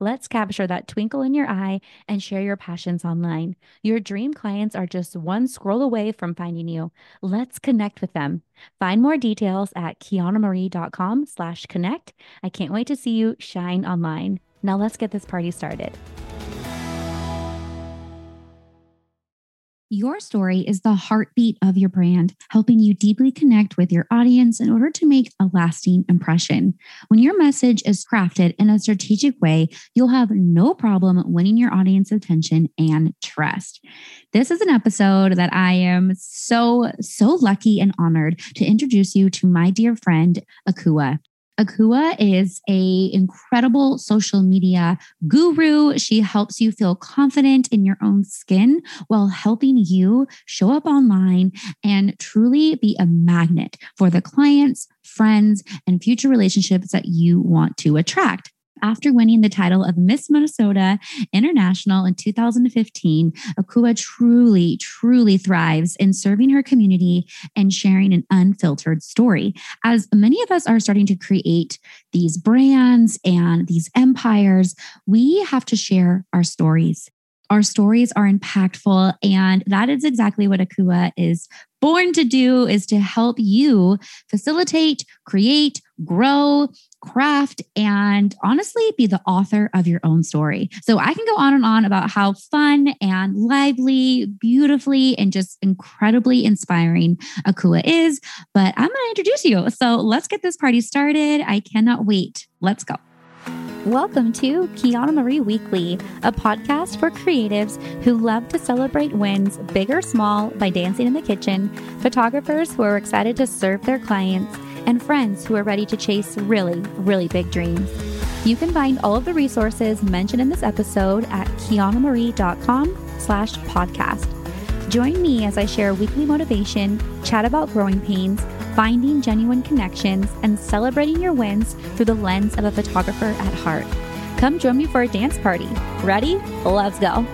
Let's capture that twinkle in your eye and share your passions online. Your dream clients are just one scroll away from finding you. Let's connect with them. Find more details at kianamarie.com slash connect. I can't wait to see you shine online. Now let's get this party started. Your story is the heartbeat of your brand, helping you deeply connect with your audience in order to make a lasting impression. When your message is crafted in a strategic way, you'll have no problem winning your audience attention and trust. This is an episode that I am so, so lucky and honored to introduce you to my dear friend, Akua. Akua is a incredible social media guru. She helps you feel confident in your own skin while helping you show up online and truly be a magnet for the clients, friends, and future relationships that you want to attract. After winning the title of Miss Minnesota International in 2015, Akua truly, truly thrives in serving her community and sharing an unfiltered story. As many of us are starting to create these brands and these empires, we have to share our stories. Our stories are impactful, and that is exactly what Akua is born to do is to help you facilitate, create, grow, craft, and honestly be the author of your own story. So I can go on and on about how fun and lively, beautifully, and just incredibly inspiring Akua is, but I'm going to introduce you. So let's get this party started. I cannot wait. Let's go. Welcome to Kiana Marie Weekly, a podcast for creatives who love to celebrate wins, big or small, by dancing in the kitchen, photographers who are excited to serve their clients, and friends who are ready to chase really, really big dreams. You can find all of the resources mentioned in this episode at kianamarie.com slash podcast. Join me as I share weekly motivation, chat about growing pains, finding genuine connections, and celebrating your wins through the lens of a photographer at heart. Come join me for a dance party. Ready? Let's go.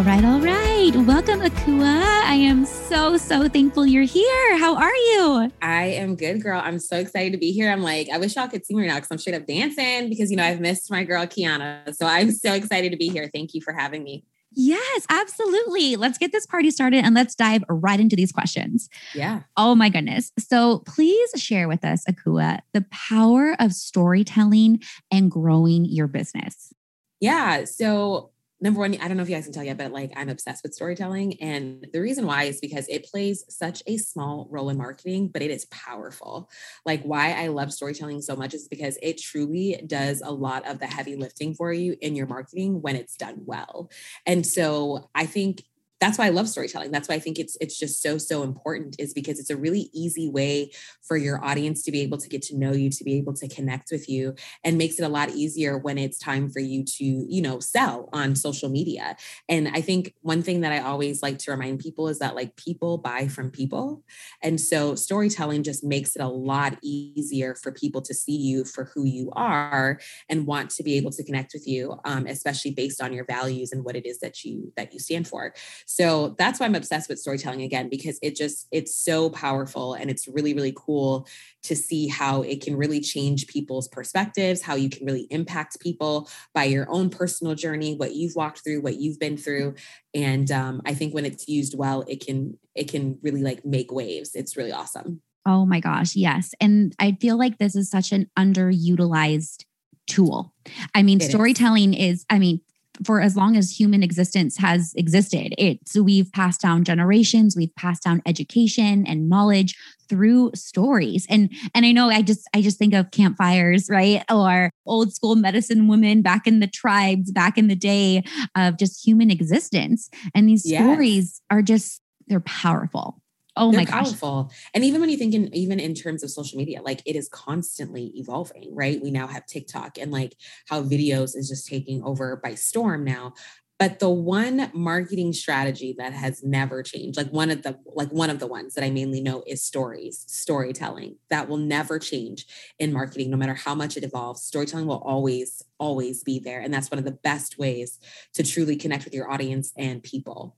All right, all right. Welcome, Akua. I am so, so thankful you're here. How are you? I am good, girl. I'm so excited to be here. I'm like, I wish y'all could see me right now because I'm straight up dancing because, you know, I've missed my girl, Kiana. So I'm so excited to be here. Thank you for having me. Yes, absolutely. Let's get this party started and let's dive right into these questions. Yeah. Oh my goodness. So please share with us, Akua, the power of storytelling and growing your business. Yeah. So number one, I don't know if you guys can tell yet, but like I'm obsessed with storytelling. And the reason why is because it plays such a small role in marketing, but it is powerful. Like why I love storytelling so much is because it truly does a lot of the heavy lifting for you in your marketing when it's done well. And so I think that's why I love storytelling. That's why I think it's it's just so so important is because it's a really easy way for your audience to be able to get to know you, to be able to connect with you and makes it a lot easier when it's time for you to, you know, sell on social media. And I think one thing that I always like to remind people is that like people buy from people. And so storytelling just makes it a lot easier for people to see you for who you are and want to be able to connect with you, um, especially based on your values and what it is that you that you stand for. So that's why I'm obsessed with storytelling again, because it just, it's so powerful and it's really, really cool to see how it can really change people's perspectives, how you can really impact people by your own personal journey, what you've walked through, what you've been through. And um, I think when it's used well, it can, it can really like make waves. It's really awesome. Oh my gosh, yes. And I feel like this is such an underutilized tool I mean, it storytelling is. is, I mean, for as long as human existence has existed. It's we've passed down generations, we've passed down education and knowledge through stories. And and I know I just I just think of campfires, right? Or old school medicine women back in the tribes back in the day of just human existence. And these yes. stories are just they're powerful. Oh They're my gosh. Powerful. And even when you think in even in terms of social media, like it is constantly evolving, right? We now have TikTok and like how videos is just taking over by storm now. But the one marketing strategy that has never changed, like one of the like one of the ones that I mainly know is stories, storytelling. That will never change in marketing no matter how much it evolves. Storytelling will always always be there and that's one of the best ways to truly connect with your audience and people.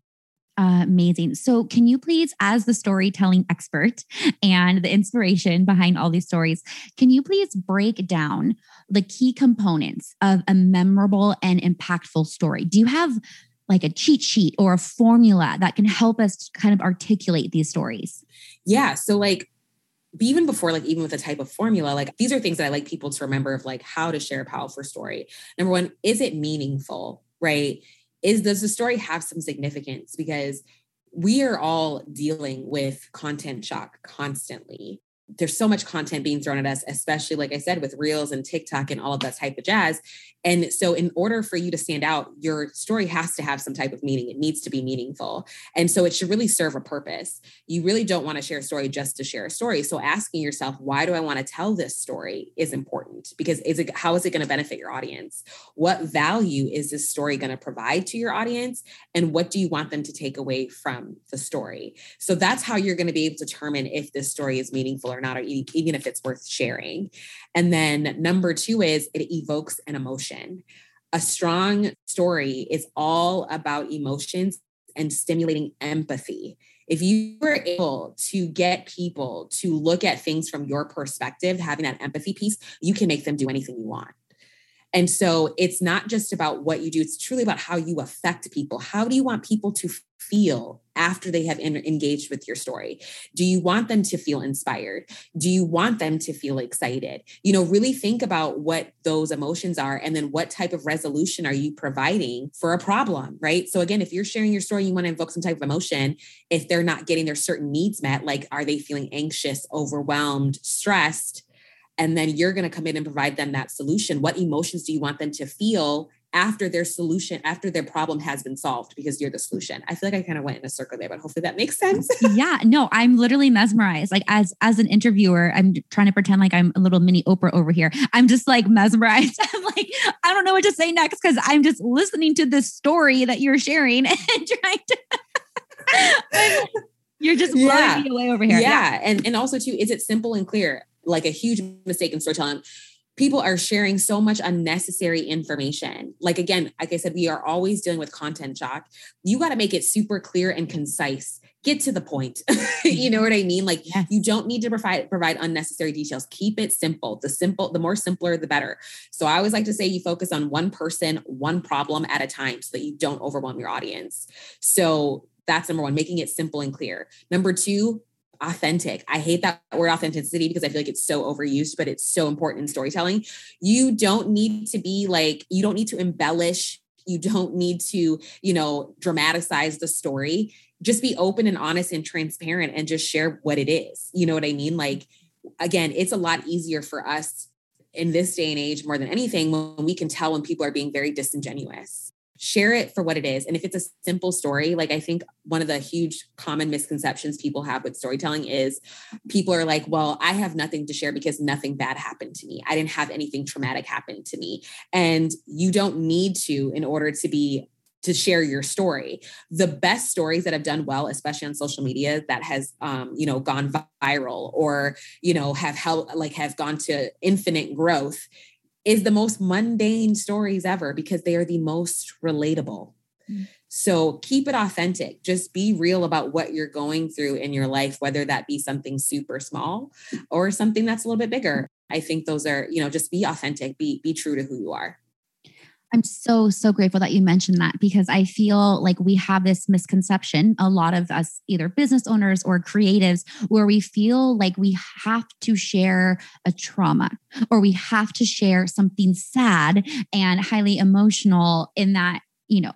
Amazing. So, can you please, as the storytelling expert and the inspiration behind all these stories, can you please break down the key components of a memorable and impactful story? Do you have like a cheat sheet or a formula that can help us kind of articulate these stories? Yeah. So, like, even before like even with a type of formula like these are things that i like people to remember of like how to share a powerful story number one is it meaningful right is does the story have some significance? Because we are all dealing with content shock constantly there's so much content being thrown at us, especially like I said, with reels and TikTok and all of that type of jazz. And so, in order for you to stand out, your story has to have some type of meaning. It needs to be meaningful. And so, it should really serve a purpose. You really don't want to share a story just to share a story. So, asking yourself, why do I want to tell this story is important because is it, how is it going to benefit your audience? What value is this story going to provide to your audience? And what do you want them to take away from the story? So, that's how you're going to be able to determine if this story is meaningful or not, or even if it's worth sharing. And then number two is it evokes an emotion. A strong story is all about emotions and stimulating empathy. If you were able to get people to look at things from your perspective, having that empathy piece, you can make them do anything you want. And so it's not just about what you do, it's truly about how you affect people. How do you want people to feel after they have in, engaged with your story? Do you want them to feel inspired? Do you want them to feel excited? You know, really think about what those emotions are and then what type of resolution are you providing for a problem, right? So, again, if you're sharing your story, you want to invoke some type of emotion. If they're not getting their certain needs met, like are they feeling anxious, overwhelmed, stressed? And then you're going to come in and provide them that solution. What emotions do you want them to feel after their solution after their problem has been solved because you're the solution? I feel like i kind of went in a circle there but hopefully that makes sense. Yeah no i'm literally mesmerized. Like as as an interviewer i'm trying to pretend like i'm a little mini oprah over here. I'm just like mesmerized. I'm like i don't know what to say next because i'm just listening to this story that you're sharing and trying to you're just blowing yeah. me away over here. Yeah. yeah and and also too is it simple and clear like a huge mistake in storytelling people are sharing so much unnecessary information. Like again, like I said, we are always dealing with content shock. You got to make it super clear and concise. Get to the point. you know what I mean? Like yes. you don't need to provide provide unnecessary details. Keep it simple. The simple, the more simpler, the better. So I always like to say you focus on one person, one problem at a time so that you don't overwhelm your audience. So that's number one, making it simple and clear. Number two, authentic. I hate that word authenticity because I feel like it's so overused, but it's so important in storytelling. You don't need to be like, you don't need to embellish. You don't need to, you know, dramatize the story. Just be open and honest and transparent and just share what it is. You know what I mean? Like, again, it's a lot easier for us in this day and age more than anything when we can tell when people are being very disingenuous share it for what it is. And if it's a simple story, like I think one of the huge common misconceptions people have with storytelling is people are like, well, I have nothing to share because nothing bad happened to me. I didn't have anything traumatic happen to me. And you don't need to in order to be to share your story. The best stories that have done well, especially on social media, that has um, you know gone viral or you know have helped like have gone to infinite growth is the most mundane stories ever because they are the most relatable. Mm. So keep it authentic. Just be real about what you're going through in your life, whether that be something super small or something that's a little bit bigger. I think those are, you know, just be authentic, be be true to who you are. I'm so, so grateful that you mentioned that because I feel like we have this misconception, a lot of us, either business owners or creatives, where we feel like we have to share a trauma or we have to share something sad and highly emotional in that, you know,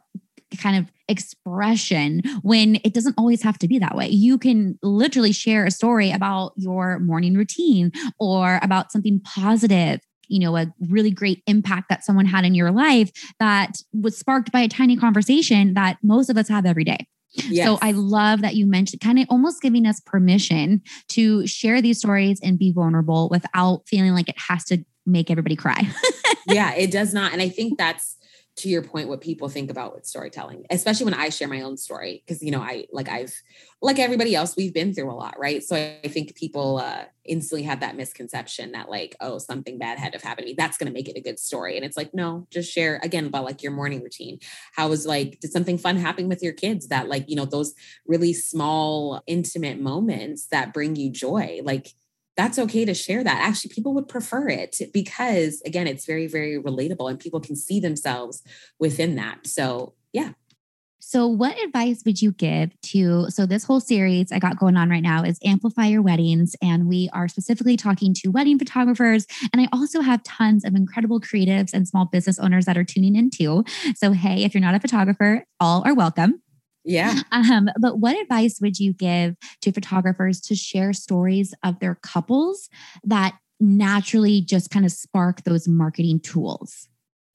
kind of expression when it doesn't always have to be that way. You can literally share a story about your morning routine or about something positive you know a really great impact that someone had in your life that was sparked by a tiny conversation that most of us have every day Yes. So I love that you mentioned kind of almost giving us permission to share these stories and be vulnerable without feeling like it has to make everybody cry. yeah, it does not. And I think that's to your point what people think about with storytelling especially when i share my own story because you know i like i've like everybody else we've been through a lot right? So i think people uh instantly have that misconception that like oh something bad had to happen to me. That's going to make it a good story. And it's like no just share again about like your morning routine. How was like did something fun happen with your kids that like you know those really small intimate moments that bring you joy? Like that's okay to share that. Actually, people would prefer it because, again, it's very, very relatable and people can see themselves within that. So, yeah. So, what advice would you give to? So, this whole series I got going on right now is Amplify Your Weddings. And we are specifically talking to wedding photographers. And I also have tons of incredible creatives and small business owners that are tuning in too. So, hey, if you're not a photographer, all are welcome. Yeah. Um, but what advice would you give to photographers to share stories of their couples that naturally just kind of spark those marketing tools?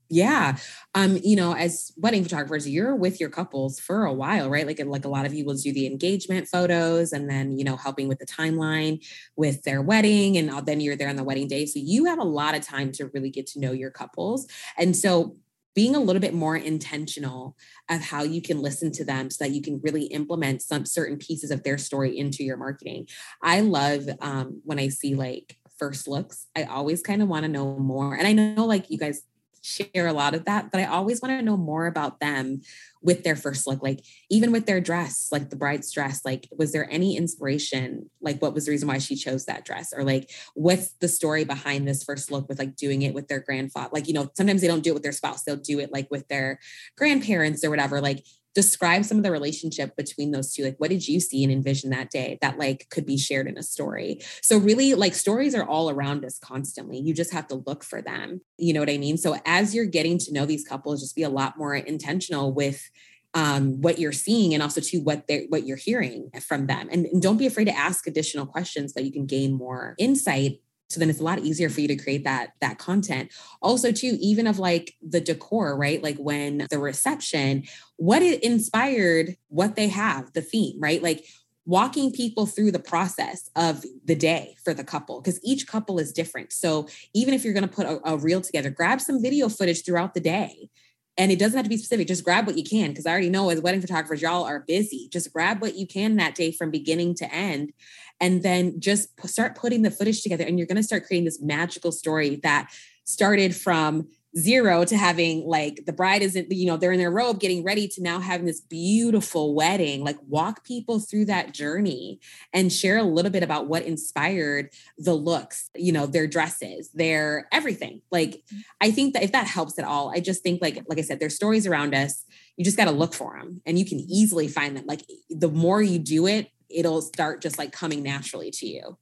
Yeah. Um, you know, as wedding photographers, you're with your couples for a while, right? Like, like a lot of you will do the engagement photos and then, you know, helping with the timeline with their wedding. And then you're there on the wedding day. So you have a lot of time to really get to know your couples. And so being a little bit more intentional of how you can listen to them so that you can really implement some certain pieces of their story into your marketing. I love um, when I see like first looks. I always kind of want to know more. And I know like you guys share a lot of that, but I always want to know more about them with their first look. Like even with their dress, like the bride's dress, like was there any inspiration? Like what was the reason why she chose that dress? Or like what's the story behind this first look with like doing it with their grandfather? Like, you know, sometimes they don't do it with their spouse, they'll do it like with their grandparents or whatever. Like describe some of the relationship between those two. Like what did you see and envision that day that like could be shared in a story? So really like stories are all around us constantly. You just have to look for them. You know what i mean? So as you're getting to know these couples just be a lot more intentional with um, what you're seeing and also to what they what you're hearing from them. And, and don't be afraid to ask additional questions that you can gain more insight so then it's a lot easier for you to create that that content. Also too even of like the decor right? Like when the reception what it inspired what they have the theme right? Like walking people through the process of the day for the couple because each couple is different. So even if you're going to put a, a reel together grab some video footage throughout the day and it doesn't have to be specific just grab what you can because i already know as wedding photographers y'all are busy. Just grab what you can that day from beginning to end and then just start putting the footage together and you're going to start creating this magical story that started from zero to having like the bride isn't you know they're in their robe getting ready to now having this beautiful wedding. Like walk people through that journey and share a little bit about what inspired the looks you know their dresses their everything. Like i think that if that helps at all i just think like like i said there's stories around us. You just got to look for them and you can easily find them. Like the more you do it it'll start just like coming naturally to you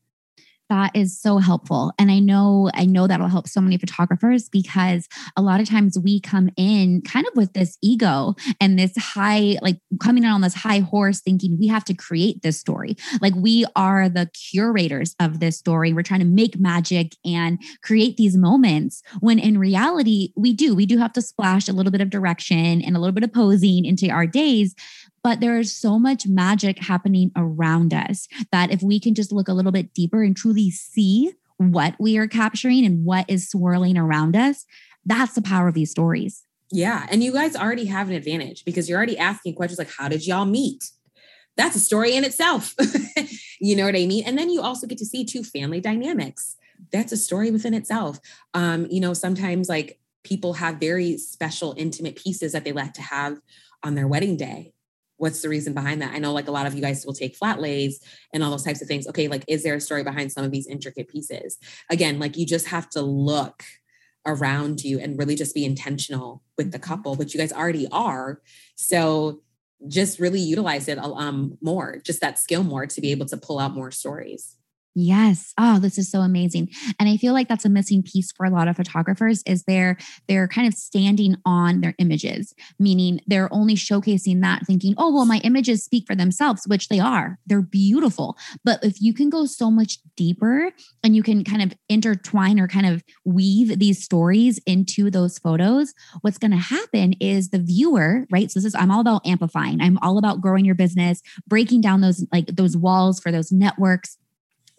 that is so helpful. And i know i know that'll help so many photographers because a lot of times we come in kind of with this ego and this high like coming in on this high horse thinking we have to create this story. Like we are the curators of this story. We're trying to make magic and create these moments when in reality we do. We do have to splash a little bit of direction and a little bit of posing into our days but there is so much magic happening around us that if we can just look a little bit deeper and truly see what we are capturing and what is swirling around us, that's the power of these stories. Yeah. And you guys already have an advantage because you're already asking questions like, how did y'all meet? That's a story in itself. you know what I mean? And then you also get to see two family dynamics. That's a story within itself. Um, you know, sometimes like people have very special, intimate pieces that they like to have on their wedding day what's the reason behind that? I know like a lot of you guys will take flat lays and all those types of things. Okay, like is there a story behind some of these intricate pieces? Again, like you just have to look around you and really just be intentional with the couple, which you guys already are. So just really utilize it um, more, just that skill more to be able to pull out more stories. Yes. Oh, this is so amazing. And I feel like that's a missing piece for a lot of photographers is they're they're kind of standing on their images, meaning they're only showcasing that thinking, "Oh, well my images speak for themselves," which they are. They're beautiful. But if you can go so much deeper and you can kind of intertwine or kind of weave these stories into those photos, what's going to happen is the viewer, right? So this is I'm all about amplifying. I'm all about growing your business, breaking down those like those walls for those networks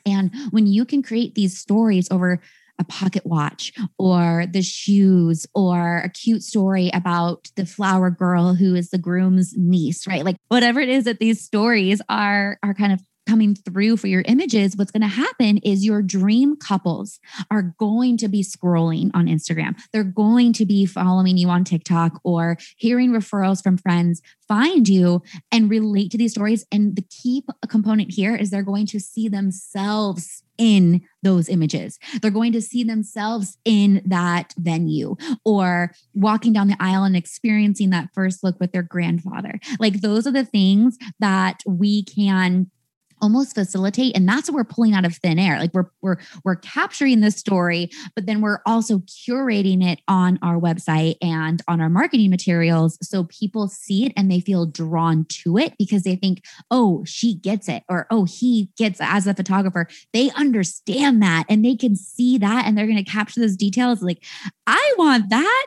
and when you can create these stories over a pocket watch or the shoes or a cute story about the flower girl who is the groom's niece, right? Like whatever it is that these stories are are kind of coming through for your images, what's going to happen is your dream couples are going to be scrolling on Instagram. They're going to be following you on TikTok or hearing referrals from friends find you and relate to these stories. And the key component here is they're going to see themselves in those images. They're going to see themselves in that venue or walking down the aisle and experiencing that first look with their grandfather. Like those are the things that we can almost facilitate and that's what we're pulling out of thin air like we're we're we're capturing this story but then we're also curating it on our website and on our marketing materials so people see it and they feel drawn to it because they think oh she gets it or oh he gets it. as a photographer they understand that and they can see that and they're going to capture those details like i want that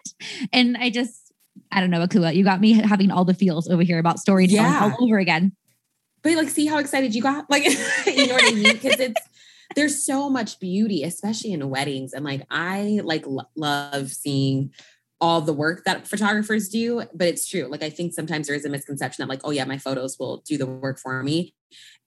and i just I don't know, Akua. You got me having all the feels over here about storytelling yeah. all over again but like see how excited you got? Like you know what i mean? Because it's there's so much beauty especially in weddings. And like i like lo- love seeing all the work that photographers do but it's true. Like i think sometimes there is a misconception that like oh yeah my photos will do the work for me.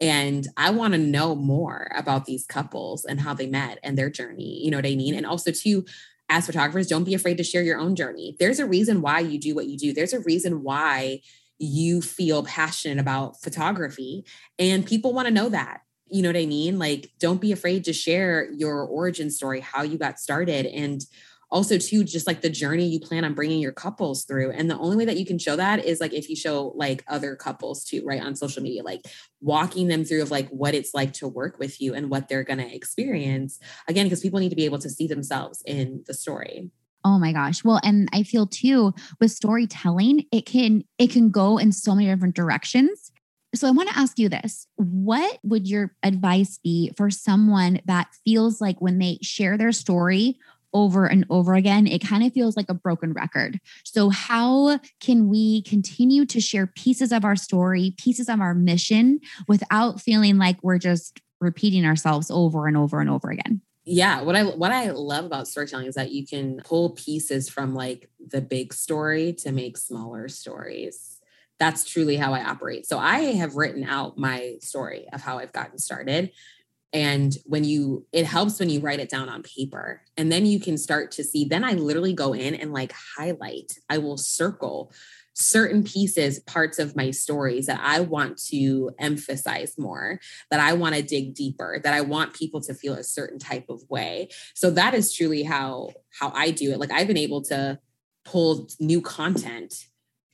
And i want to know more about these couples and how they met and their journey. You know what i mean? And also too as photographers don't be afraid to share your own journey. There's a reason why you do what you do. There's a reason why you feel passionate about photography and people want to know that you know what i mean? Like don't be afraid to share your origin story how you got started and also too just like the journey you plan on bringing your couples through and the only way that you can show that is like if you show like other couples too right on social media like walking them through of like what it's like to work with you and what they're going to experience again because people need to be able to see themselves in the story Oh my gosh. Well, and I feel too with storytelling, it can it can go in so many different directions. So I want to ask you this. What would your advice be for someone that feels like when they share their story over and over again, it kind of feels like a broken record. So, how can we continue to share pieces of our story, pieces of our mission without feeling like we're just repeating ourselves over and over and over again? Yeah what i what i love about storytelling is that you can pull pieces from like the big story to make smaller stories. That's truly how i operate. So i have written out my story of how i've gotten started and when you it helps when you write it down on paper and then you can start to see then i literally go in and like highlight i will circle certain pieces, parts of my stories that I want to emphasize more, that I want to dig deeper, that I want people to feel a certain type of way. So that is truly how how I do it. Like I've been able to pull new content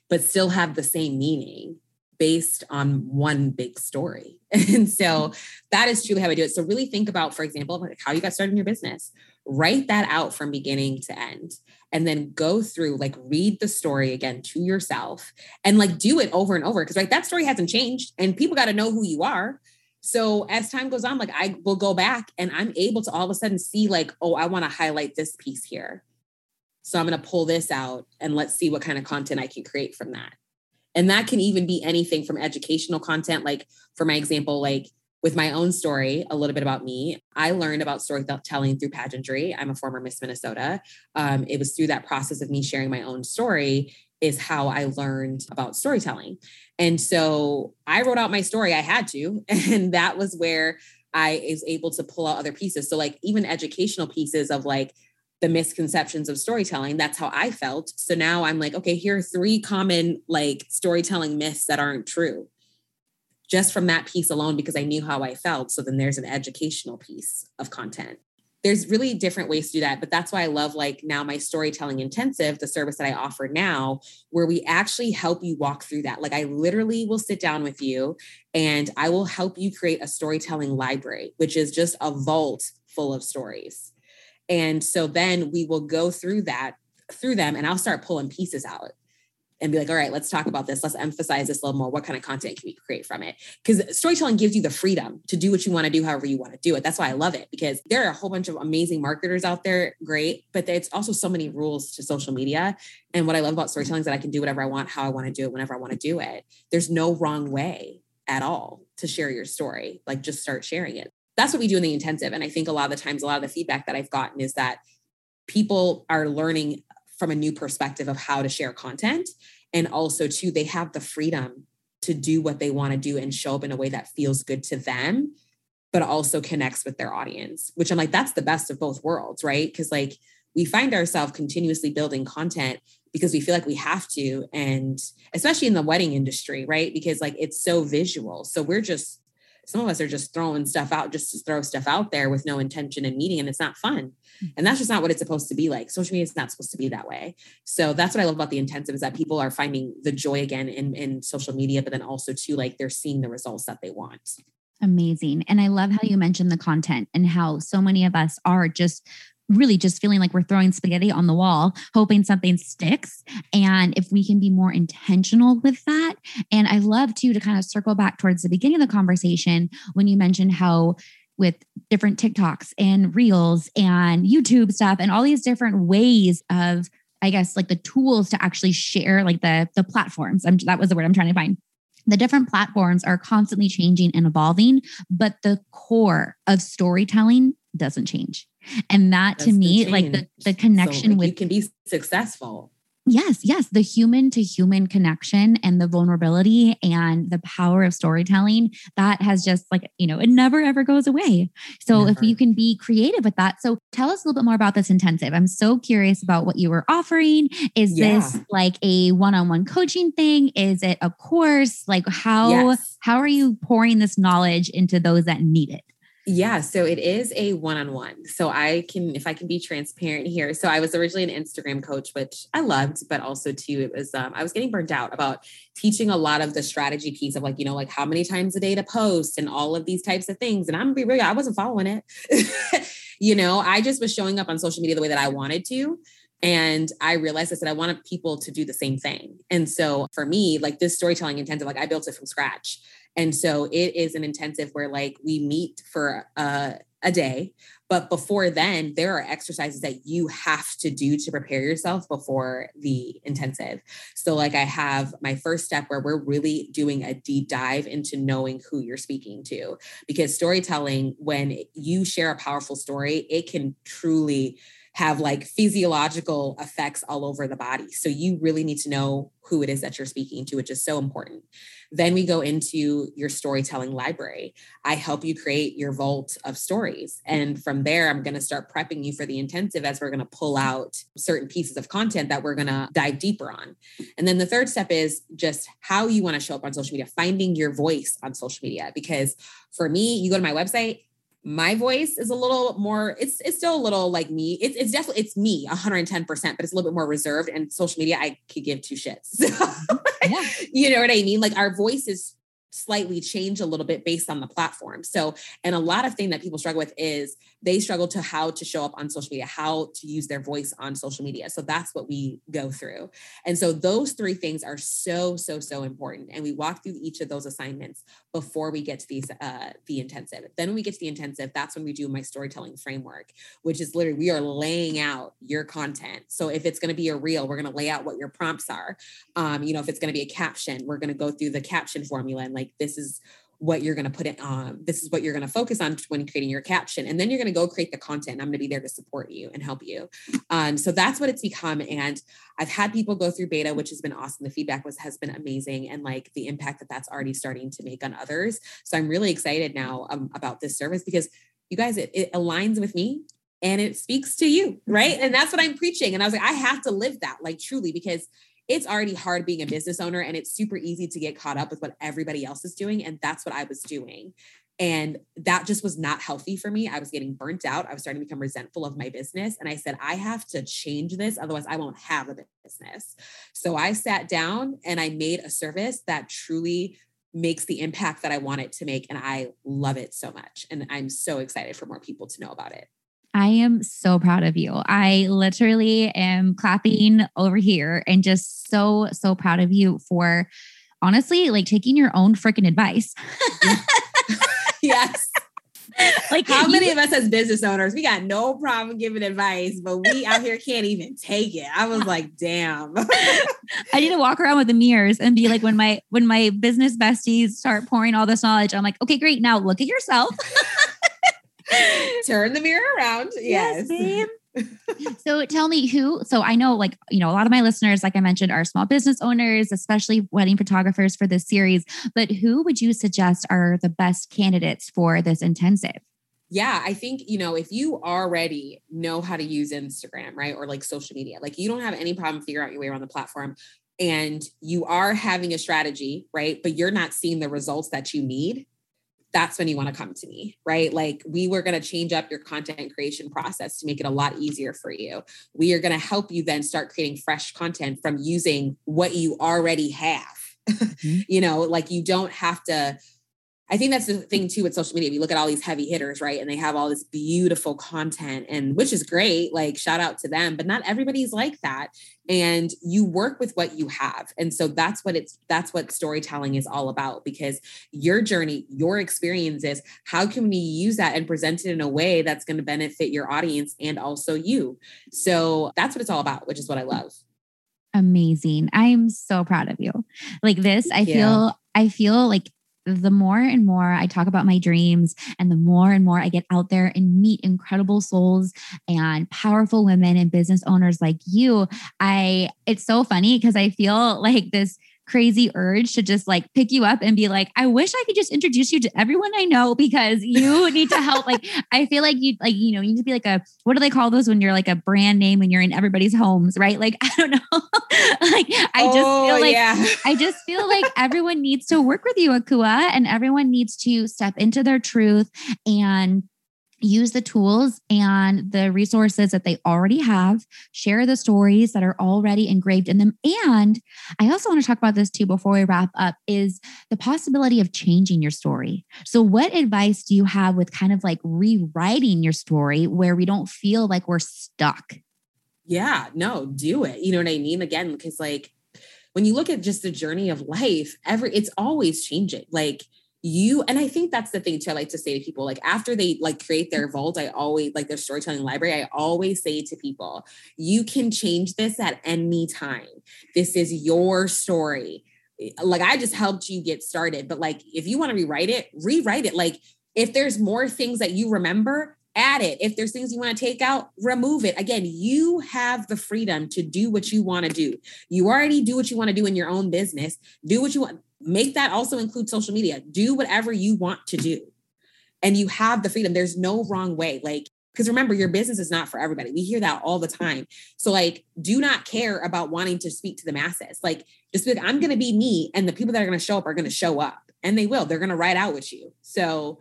but still have the same meaning based on one big story. And so that is truly how I do it. So really think about, for example, like how you got started in your business. Write that out from beginning to end and then go through like read the story again to yourself and like do it over and over because right that story hasn't changed and people got to know who you are. So as time goes on like i will go back and i'm able to all of a sudden see like oh i want to highlight this piece here. So i'm going to pull this out and let's see what kind of content i can create from that. And that can even be anything from educational content like for my example like with my own story, a little bit about me. I learned about storytelling through pageantry. I'm a former Miss Minnesota. Um, it was through that process of me sharing my own story is how I learned about storytelling. And so I wrote out my story. I had to, and that was where I was able to pull out other pieces. So like even educational pieces of like the misconceptions of storytelling. That's how I felt. So now I'm like, okay, here are three common like storytelling myths that aren't true just from that piece alone because I knew how I felt. So then there's an educational piece of content. there's really different ways to do that but that's why i love like now my storytelling intensive the service that i offer now where we actually help you walk through that like i literally will sit down with you and i will help you create a storytelling library which is just a vault full of stories and so then we will go through that through them and i'll start pulling pieces out and be like, all right, let's talk about this. Let's emphasize this a little more. What kind of content can we create from it? Because storytelling gives you the freedom to do what you want to do, however you want to do it. That's why I love it because there are a whole bunch of amazing marketers out there, great, but it's also so many rules to social media. And what I love about storytelling is that I can do whatever I want, how I want to do it, whenever I want to do it. There's no wrong way at all to share your story. Like just start sharing it. That's what we do in the intensive. And I think a lot of the times, a lot of the feedback that I've gotten is that people are learning from a new perspective of how to share content. And also too they have the freedom to do what they want to do and show up in a way that feels good to them but also connects with their audience which i'm like that's the best of both worlds right? Because like we find ourselves continuously building content because we feel like we have to and especially in the wedding industry right? Because like it's so visual. So we're just some of us are just throwing stuff out just to throw stuff out there with no intention and meaning and it's not fun. Mm-hmm. And that's just not what it's supposed to be like. Social media is not supposed to be that way. So that's what i love about the intensive is that people are finding the joy again in, in social media but then also too like they're seeing the results that they want. Amazing. And i love how you mentioned the content and how so many of us are just really just feeling like we're throwing spaghetti on the wall, hoping something sticks. And if we can be more intentional with that. And I love too to kind of circle back towards the beginning of the conversation when you mentioned how with different TikToks and reels and YouTube stuff and all these different ways of I guess like the tools to actually share like the the platforms. I'm, that was the word I'm trying to find. The different platforms are constantly changing and evolving, but the core of storytelling doesn't change. And that That's to me, like the, the connection so, like, with you can be successful. Yes, yes. The human to human connection and the vulnerability and the power of storytelling that has just like, you know, it never ever goes away. So never. if you can be creative with that. So tell us a little bit more about this intensive. I'm so curious about what you were offering. Is yeah. this like a one-on-one coaching thing? Is it a course? Like how yes. how are you pouring this knowledge into those that need it? Yeah, so it is a one on one. So I can, if I can be transparent here. So I was originally an Instagram coach, which I loved, but also too, it was, um, I was getting burnt out about teaching a lot of the strategy piece of like, you know, like how many times a day to post and all of these types of things. And I'm gonna be real, I wasn't following it. you know, I just was showing up on social media the way that I wanted to. And I realized I said, I wanted people to do the same thing. And so for me, like this storytelling intensive, like I built it from scratch. And so it is an intensive where like we meet for a, a day. But before then, there are exercises that you have to do to prepare yourself before the intensive. So, like, I have my first step where we're really doing a deep dive into knowing who you're speaking to. Because storytelling, when you share a powerful story, it can truly have like physiological effects all over the body. So you really need to know who it is that you're speaking to, which is so important. Then we go into your storytelling library. I help you create your vault of stories. And from there, I'm going to start prepping you for the intensive as we're going to pull out certain pieces of content that we're going to dive deeper on. And then the third step is just how you want to show up on social media, finding your voice on social media. Because for me, you go to my website, my voice is a little more it's it's still a little like me. It's, it's definitely it's me 110% but it's a little bit more reserved and social media i could give two shits. So, yeah. you know what i mean? Like our voice is slightly change a little bit based on the platform. So, and a lot of thing that people struggle with is they struggle to how to show up on social media, how to use their voice on social media. So that's what we go through. And so those three things are so so so important and we walk through each of those assignments before we get to these uh the intensive. Then when we get to the intensive, that's when we do my storytelling framework, which is literally we are laying out your content. So if it's going to be a reel, we're going to lay out what your prompts are. Um, you know, if it's going to be a caption, we're going to go through the caption formula and like like this is what you're going to put it on. This is what you're going to focus on when creating your caption. And then you're going to go create the content. I'm going to be there to support you and help you. Um, so that's what it's become. And I've had people go through beta, which has been awesome. The feedback was has been amazing, and like the impact that that's already starting to make on others. So I'm really excited now um, about this service because you guys, it, it aligns with me and it speaks to you, right? And that's what I'm preaching. And I was like, I have to live that, like truly, because it's already hard being a business owner and it's super easy to get caught up with what everybody else is doing. And that's what I was doing. And that just was not healthy for me. I was getting burnt out. I was starting to become resentful of my business. And I said, I have to change this. Otherwise, I won't have a business. So I sat down and I made a service that truly makes the impact that I want it to make. And I love it so much. And I'm so excited for more people to know about it. I am so proud of you. I literally am clapping over here and just so, so proud of you for honestly like taking your own freaking advice. yes. Like how many of us as business owners, we got no problem giving advice, but we out here can't even take it. I was like, damn. I need to walk around with the mirrors and be like, when my when my business besties start pouring all this knowledge, I'm like, okay, great. Now look at yourself. Turn the mirror around. Yes. yes so tell me who so i know like you know a lot of my listeners like i mentioned are small business owners especially wedding photographers for this series but who would you suggest are the best candidates for this intensive yeah i think you know if you already know how to use instagram right or like social media like you don't have any problem figuring out your way around the platform and you are having a strategy right but you're not seeing the results that you need that's when you want to come to me, right? Like we were going to change up your content creation process to make it a lot easier for you. We are going to help you then start creating fresh content from using what you already have. Mm-hmm. you know, like you don't have to I think that's the thing too with social media. If you look at all these heavy hitters, right? And they have all this beautiful content and which is great, like shout out to them, but not everybody's like that. And you work with what you have. And so that's what it's that's what storytelling is all about because your journey, your experiences, how can we use that and present it in a way that's going to benefit your audience and also you? So that's what it's all about, which is what I love amazing. I'm so proud of you. Like this, I feel I feel like the more and more I talk about my dreams and the more and more I get out there and meet incredible souls and powerful women and business owners like you, I it's so funny because I feel like this crazy urge to just like pick you up and be like, I wish I could just introduce you to everyone I know because you need to help. like, I feel like you like, you know, you need to be like a what do they call those when you're like a brand name when you're in everybody's homes, right? Like, I don't know. like I just oh, feel like yeah. I just feel like everyone needs to work with you, Akua, and everyone needs to step into their truth and use the tools and the resources that they already have, share the stories that are already engraved in them. And I also want to talk about this too before we wrap up is the possibility of changing your story. So, what advice do you have with kind of like rewriting your story where we don't feel like we're stuck? Yeah, no, do it. You know what I mean? Again, because like when you look at just the journey of life, every it's always changing. Like you and i think that's the thing too i like to say to people like after they like create their vault i always like their storytelling library i always say to people you can change this at any time. This is your story. Eh, like i just helped you get started but like if you want to rewrite it rewrite it. Like if there's more things that you remember add it. If there's things you want to take out remove it. Again you have the freedom to do what you want to do. You already do what you want to do in your own business. Do what you want make that also include social media. Do whatever you want to do. And you have the freedom. There's no wrong way. Like, because remember, your business is not for everybody. We hear that all the time. So, like, do not care about wanting to speak to the masses. Like, just like, I'm going to be me, and the people that are going to show up are going to show up, and they will. They're going to ride out with you. So,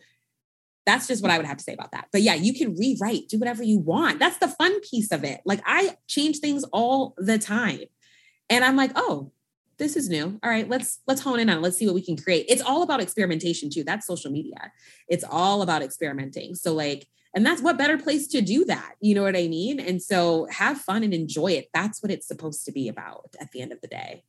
that's just what I would have to say about that. But yeah, you can rewrite, do whatever you want. That's the fun piece of it. Like, I change things all the time. And I'm like, oh, this is new. All right, let's let's hone in on it. Let's see what we can create. It's all about experimentation too. That's social media. It's all about experimenting. So like and that's what better place to do that. You know what I mean? And so have fun and enjoy it. That's what it's supposed to be about at the end of the day.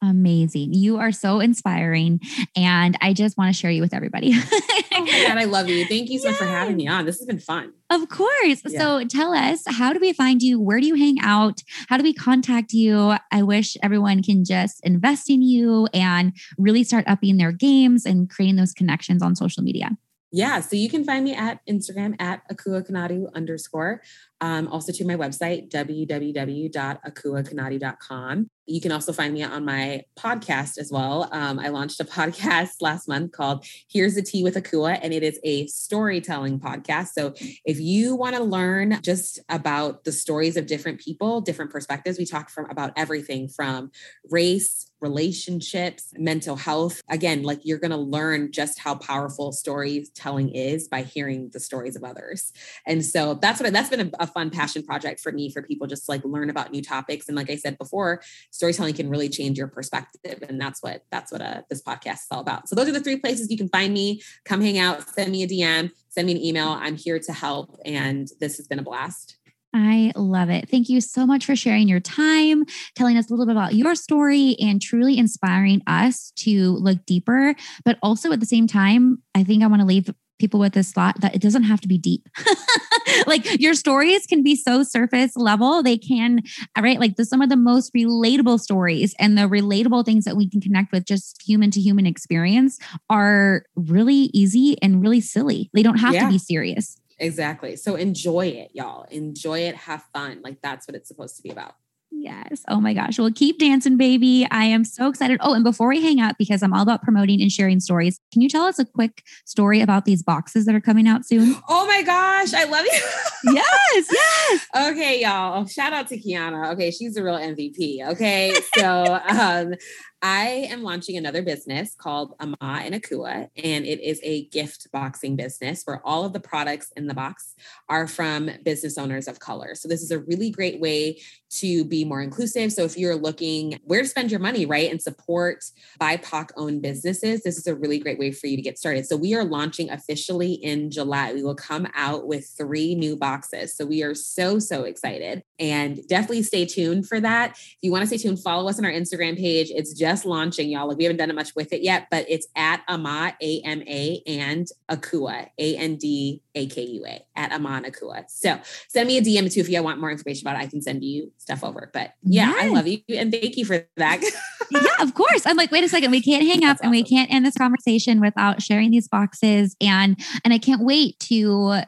Amazing. You are so inspiring. And I just want to share you with everybody. oh my God, I love you. Thank you so much for having me on. This has been fun. Of course. Yeah. So tell us, how do we find you? Where do you hang out? How do we contact you? I wish everyone can just invest in you and really start upping their games and creating those connections on social media. Yeah, so you can find me at Instagram at Akua Konadu underscore. Um, also to my website, www.akuakonadu.com. You can also find me on my podcast as well. Um, I launched a podcast last month called Here's the Tea with Akua, and it is a storytelling podcast. So if you want to learn just about the stories of different people, different perspectives, we talk from about everything from race, relationships, mental health. Again, like you're going to learn just how powerful storytelling is by hearing the stories of others. And so that's what I, that's been a, a, fun passion project for me for people just like learn about new topics. And like I said before, storytelling can really change your perspective, and that's what that's what uh, this podcast is all about. So those are the three places you can find me. Come hang out, send me a DM, send me an email. I'm here to help, and this has been a blast. I love it. Thank you so much for sharing your time, telling us a little bit about your story, and truly inspiring us to look deeper. But also at the same time, I think I want to leave people with this thought that it doesn't have to be deep. like your stories can be so surface level. They can, uh, right? Like the, some of the most relatable stories and the relatable things that we can connect with just human to human experience are really easy and really silly. They don't have yeah. to be serious. Exactly. So enjoy it, y'all. Enjoy it. Have fun. Like that's what it's supposed to be about. Yes. Oh my gosh. Well, keep dancing, baby. I am so excited. Oh, and before we hang up, because I'm all about promoting and sharing stories, can you tell us a quick story about these boxes that are coming out soon? Oh my gosh. I love you. yes. Yes. okay, y'all. Shout out to Kiana. Okay. She's a real MVP. Okay. So, um, I am launching another business called Ama and Akua, and it is a gift boxing business where all of the products in the box are from business owners of color. So, this is a really great way to be more inclusive. So, if you're looking where to spend your money, right, and support BIPOC owned businesses, this is a really great way for you to get started. So, we are launching officially in July. We will come out with three new boxes. So, we are so, so excited and definitely stay tuned for that. If you want to stay tuned, follow us on our Instagram page. It's just launching, y'all. Like we haven't done it much with it yet, but it's at Ama, A M A, and Akua, A N D A K U A, at Ama Akua. So send me a DM too if you want more information about it. I can send you stuff over. But yeah, yes. I love you and thank you for that. yeah, of course. I'm like, wait a second, we can't hang up and we can't end this conversation without sharing these boxes. And and I can't wait to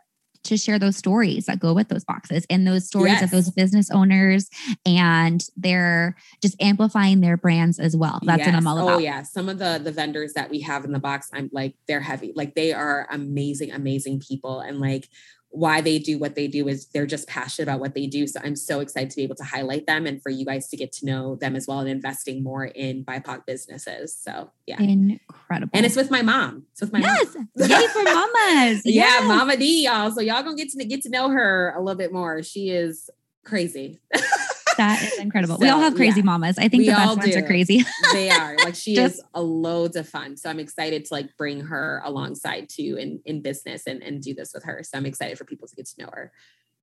to share those stories that go with those boxes and those stories yes. of those business owners and they're just amplifying their brands as well. That's yes. what I'm all oh, about. Oh yeah. Some of the the vendors that we have in the box, I'm like, they're heavy. Like they are amazing, amazing people. And like why they do what they do is they're just passionate about what they do. So I'm so excited to be able to highlight them and for you guys to get to know them as well and investing more in BIPOC businesses. So yeah. Incredible. And it's with my mom. It's with my yes. mom. Yay for mamas. yeah, Mama D, y'all. So y'all gonna get to get to know her a little bit more. She is crazy. That is incredible. So, we all have crazy yeah. mamas. I think we the best ones do. are crazy. they are. Like she Just, is a loads of fun. So I'm excited to like bring her alongside too in, in business and, and do this with her. So I'm excited for people to get to know her.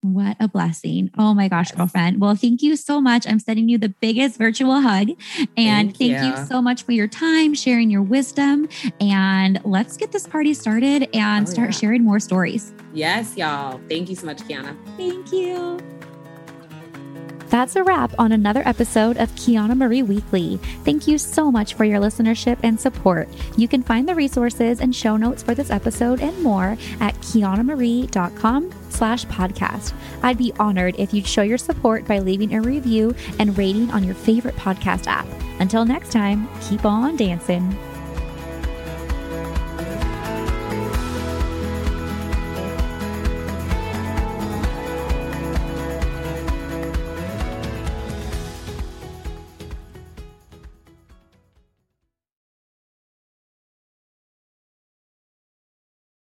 What a blessing. Oh my gosh, girlfriend. Well, thank you so much. I'm sending you the biggest virtual hug. And thank, thank you. you. so much for your time, sharing your wisdom. And let's get this party started and oh, start yeah. sharing more stories. Yes, y'all. Thank you so much, Kiana. Thank you. That's a wrap on another episode of Kiana Marie Weekly. Thank you so much for your listenership and support. You can find the resources and show notes for this episode and more at kianamarie.com slash podcast. I'd be honored if you'd show your support by leaving a review and rating on your favorite podcast app. Until next time, keep on dancing.